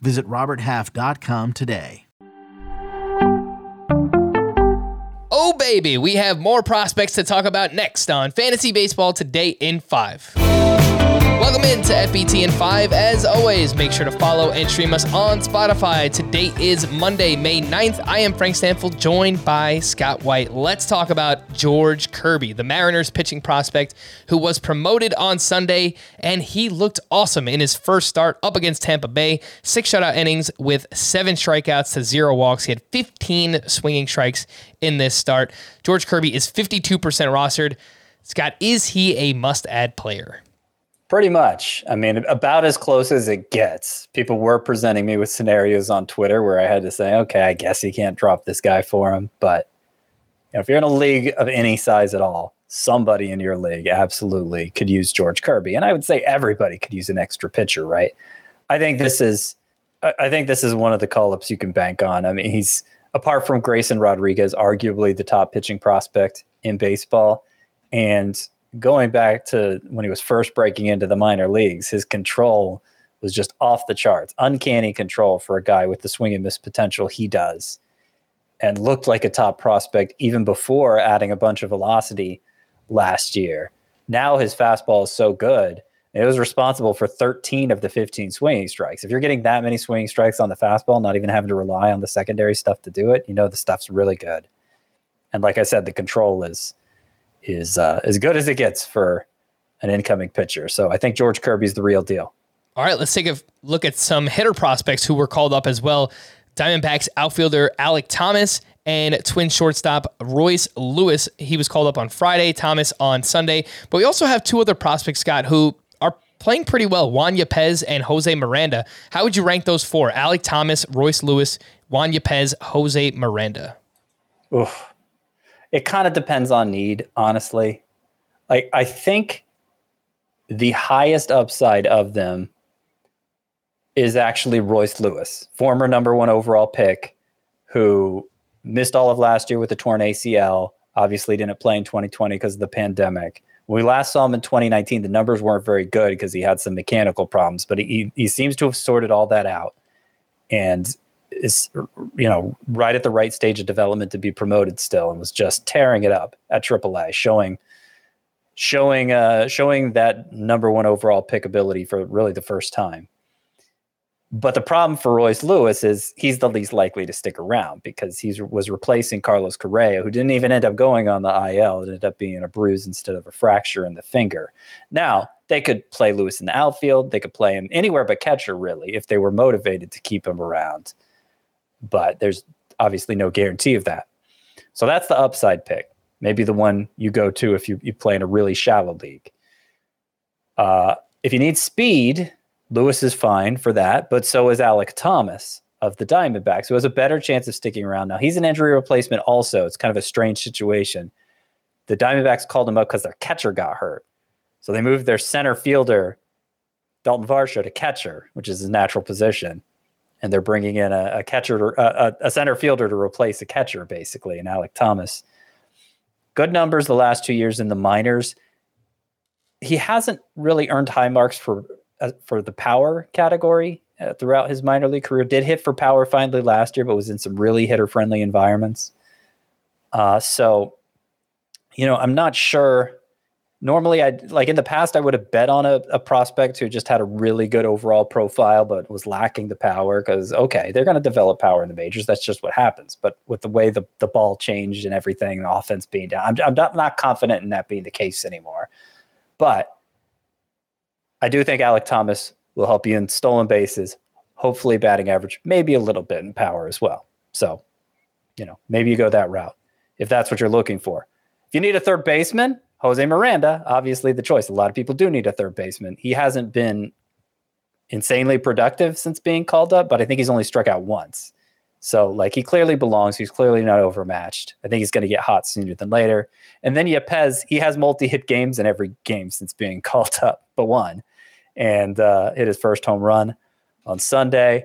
Visit RobertHalf.com today. Oh, baby, we have more prospects to talk about next on Fantasy Baseball Today in 5. Welcome into FBT in 5. As always, make sure to follow and stream us on Spotify. Today is Monday, May 9th. I am Frank Stampfl, joined by Scott White. Let's talk about George Kirby, the Mariners pitching prospect who was promoted on Sunday, and he looked awesome in his first start up against Tampa Bay. Six shutout innings with seven strikeouts to zero walks. He had 15 swinging strikes in this start. George Kirby is 52% rostered. Scott, is he a must add player? Pretty much. I mean, about as close as it gets. People were presenting me with scenarios on Twitter where I had to say, okay, I guess you can't drop this guy for him. But you know, if you're in a league of any size at all, somebody in your league absolutely could use George Kirby. And I would say everybody could use an extra pitcher, right? I think this is I think this is one of the call ups you can bank on. I mean, he's apart from Grayson Rodriguez, arguably the top pitching prospect in baseball. And going back to when he was first breaking into the minor leagues, his control was just off the charts. Uncanny control for a guy with the swing and miss potential he does. And looked like a top prospect even before adding a bunch of velocity last year. Now his fastball is so good. It was responsible for 13 of the 15 swinging strikes. If you're getting that many swinging strikes on the fastball, not even having to rely on the secondary stuff to do it, you know the stuff's really good. And like I said, the control is is uh, as good as it gets for an incoming pitcher. So I think George Kirby's the real deal. All right, let's take a look at some hitter prospects who were called up as well. Diamondbacks outfielder Alek Thomas and twin shortstop Royce Lewis. He was called up on Friday, Thomas on Sunday. But we also have two other prospects, Scott, who are playing pretty well Juan Yepez and Jose Miranda. How would you rank those four? Alek Thomas, Royce Lewis, Juan Yepez, Jose Miranda. Oof. It kind of depends on need, honestly. Like I think the highest upside of them is actually Royce Lewis, former number one overall pick, who missed all of last year with a torn ACL. Obviously, didn't play in 2020 because of the pandemic. When we last saw him in 2019, the numbers weren't very good because he had some mechanical problems, but he, he seems to have sorted all that out. And is you know right at the right stage of development to be promoted still and was just tearing it up at AAA, showing showing uh, showing that number one overall pick ability for really the first time. But the problem for Royce Lewis is he's the least likely to stick around because he was replacing Carlos Correa, who didn't even end up going on the IL. It ended up being a bruise instead of a fracture in the finger. Now, they could play Lewis in the outfield. They could play him anywhere but catcher, really, if they were motivated to keep him around but there's obviously no guarantee of that. So that's the upside pick. Maybe the one you go to if you, you play in a really shallow league. Uh, if you need speed, Lewis is fine for that, but so is Alek Thomas of the Diamondbacks, who has a better chance of sticking around. Now, he's an injury replacement also. It's kind of a strange situation. The Diamondbacks called him up because their catcher got hurt. So they moved their center fielder, Dalton Varsho, to catcher, which is his natural position and they're bringing in a, a catcher, a, a, center fielder to replace a catcher, basically, and Alek Thomas. Good numbers the last two years in the minors. He hasn't really earned high marks for uh, for the power category uh, throughout his minor league career. Did hit for power finally last year, but was in some really hitter friendly environments. Uh, so, you know, I'm not sure normally I like in the past I would have bet on a, a, prospect who just had a really good overall profile but was lacking the power because okay they're going to develop power in the majors. That's just what happens. But with the way the, the ball changed and everything the offense being down I'm, I'm not, not confident in that being the case anymore. But I do think Alek Thomas will help you in stolen bases hopefully batting average maybe a little bit in power as well. So you know maybe you go that route if that's what you're looking for. If you need a third baseman Jose Miranda, obviously the choice. A lot of people do need a third baseman. He hasn't been insanely productive since being called up, but I think he's only struck out once. So like he clearly belongs. He's clearly not overmatched. I think he's going to get hot sooner than later. And then Yepez, he has multi-hit games in every game since being called up, but one, and uh, hit his first home run on Sunday.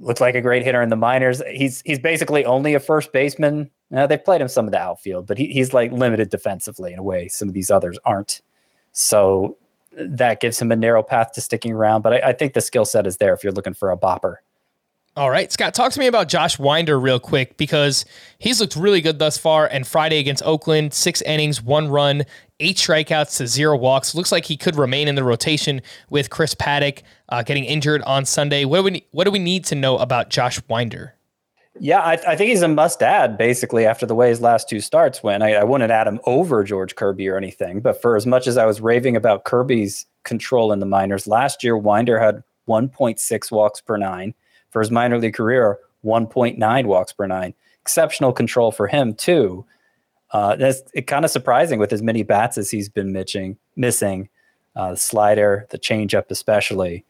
Looked like a great hitter in the minors. He's he's basically only a first baseman. Now, they've played him some of the outfield, but he, he's like limited defensively in a way some of these others aren't. So that gives him a narrow path to sticking around. But I, I think the skill set is there if you're looking for a bopper. All right, Scott, talk to me about Josh Winder real quick because he's looked really good thus far. And Friday against Oakland, six innings, one run, eight strikeouts to zero walks. Looks like he could remain in the rotation with Chris Paddack uh, getting injured on Sunday. What do we what do we need to know about Josh Winder? Yeah, I, I think he's a must add basically after the way his last two starts went. I, I wouldn't add him over George Kirby or anything, but for as much as I was raving about Kirby's control in the minors, last year Winder had 1.6 walks per nine for his minor league career, 1.9 walks per nine. Exceptional control for him too. Uh, that's kind of surprising with as many bats as he's been missing, missing uh, the slider, the changeup especially,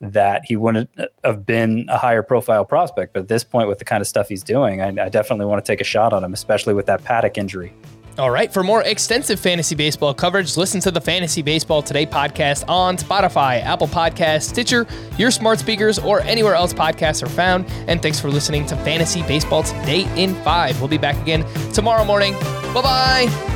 that he wouldn't have been a higher profile prospect. But at this point, with the kind of stuff he's doing, I, I definitely want to take a shot on him, especially with that Paddack injury. All right. For more extensive fantasy baseball coverage, listen to the Fantasy Baseball Today podcast on Spotify, Apple Podcasts, Stitcher, your smart speakers, or anywhere else podcasts are found. And thanks for listening to Fantasy Baseball Today in 5. We'll be back again tomorrow morning. Bye bye.